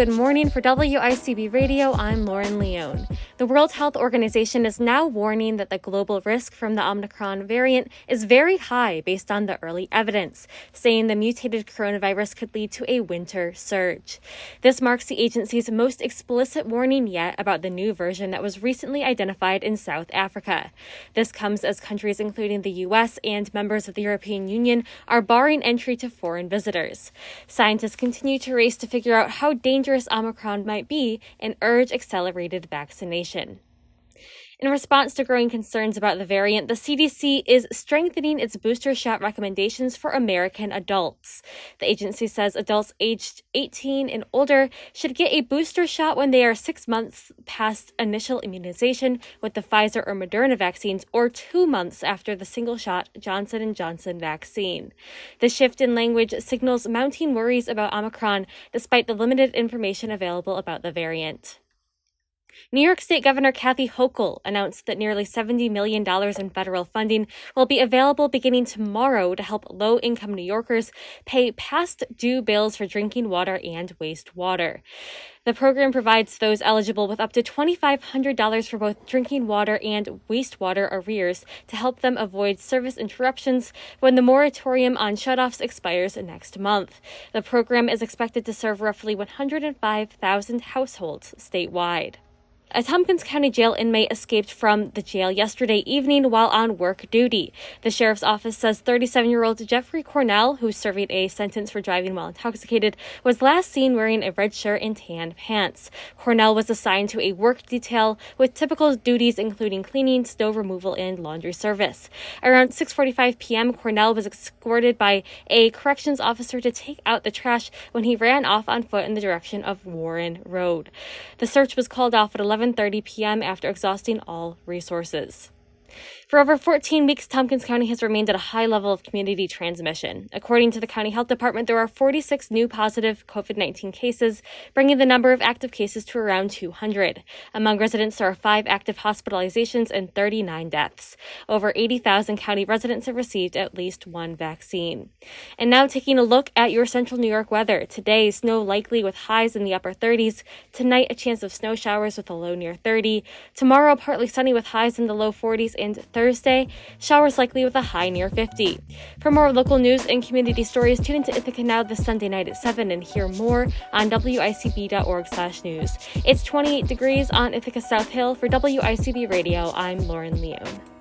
Good morning for WICB Radio. I'm Lauren Leone. The World Health Organization is now warning that the global risk from the Omicron variant is very high based on the early evidence, saying the mutated coronavirus could lead to a winter surge. This marks the agency's most explicit warning yet about the new version that was recently identified in South Africa. This comes as countries including the US and members of the European Union are barring entry to foreign visitors. Scientists continue to race to figure out how dangerous Omicron might be and urge accelerated vaccination. In response to growing concerns about the variant, the CDC is strengthening its booster shot recommendations for American adults. The agency says adults aged 18 and older should get a booster shot when they are six months past initial immunization with the Pfizer or Moderna vaccines or two months after the single shot Johnson & Johnson vaccine. The shift in language signals mounting worries about Omicron despite the limited information available about the variant. New York State Governor Kathy Hochul announced that nearly $70 million in federal funding will be available beginning tomorrow to help low income New Yorkers pay past due bills for drinking water and wastewater. The program provides those eligible with up to $2,500 for both drinking water and wastewater arrears to help them avoid service interruptions when the moratorium on shutoffs expires next month. The program is expected to serve roughly 105,000 households statewide. A Tompkins County jail inmate escaped from the jail yesterday evening while on work duty. The sheriff's office says 37 year old Jeffrey Cornell, who's serving a sentence for driving while intoxicated, was last seen wearing a red shirt and tan pants. Cornell was assigned to a work detail with typical duties including cleaning, snow removal, and laundry service. Around 6:45 p.m., Cornell was escorted by a corrections officer to take out the trash when he ran off on foot in the direction of Warren Road. The search was called off at 11 11:30 p.m. after exhausting all resources. For over 14 weeks, Tompkins County has remained at a high level of community transmission. According to the County Health Department, there are 46 new positive COVID 19 cases, bringing the number of active cases to around 200. Among residents, there are five active hospitalizations and 39 deaths. Over 80,000 county residents have received at least one vaccine. And now, taking a look at your central New York weather. Today, snow likely with highs in the upper 30s. Tonight, a chance of snow showers with a low near 30. Tomorrow, partly sunny with highs in the low 40s and Thursday, showers likely with a high near 50. For more local news and community stories, tune into Ithaca Now this Sunday night at 7 and hear more on wicb.org slash news. It's 28 degrees on Ithaca South Hill for WICB Radio. I'm Lauren Leone.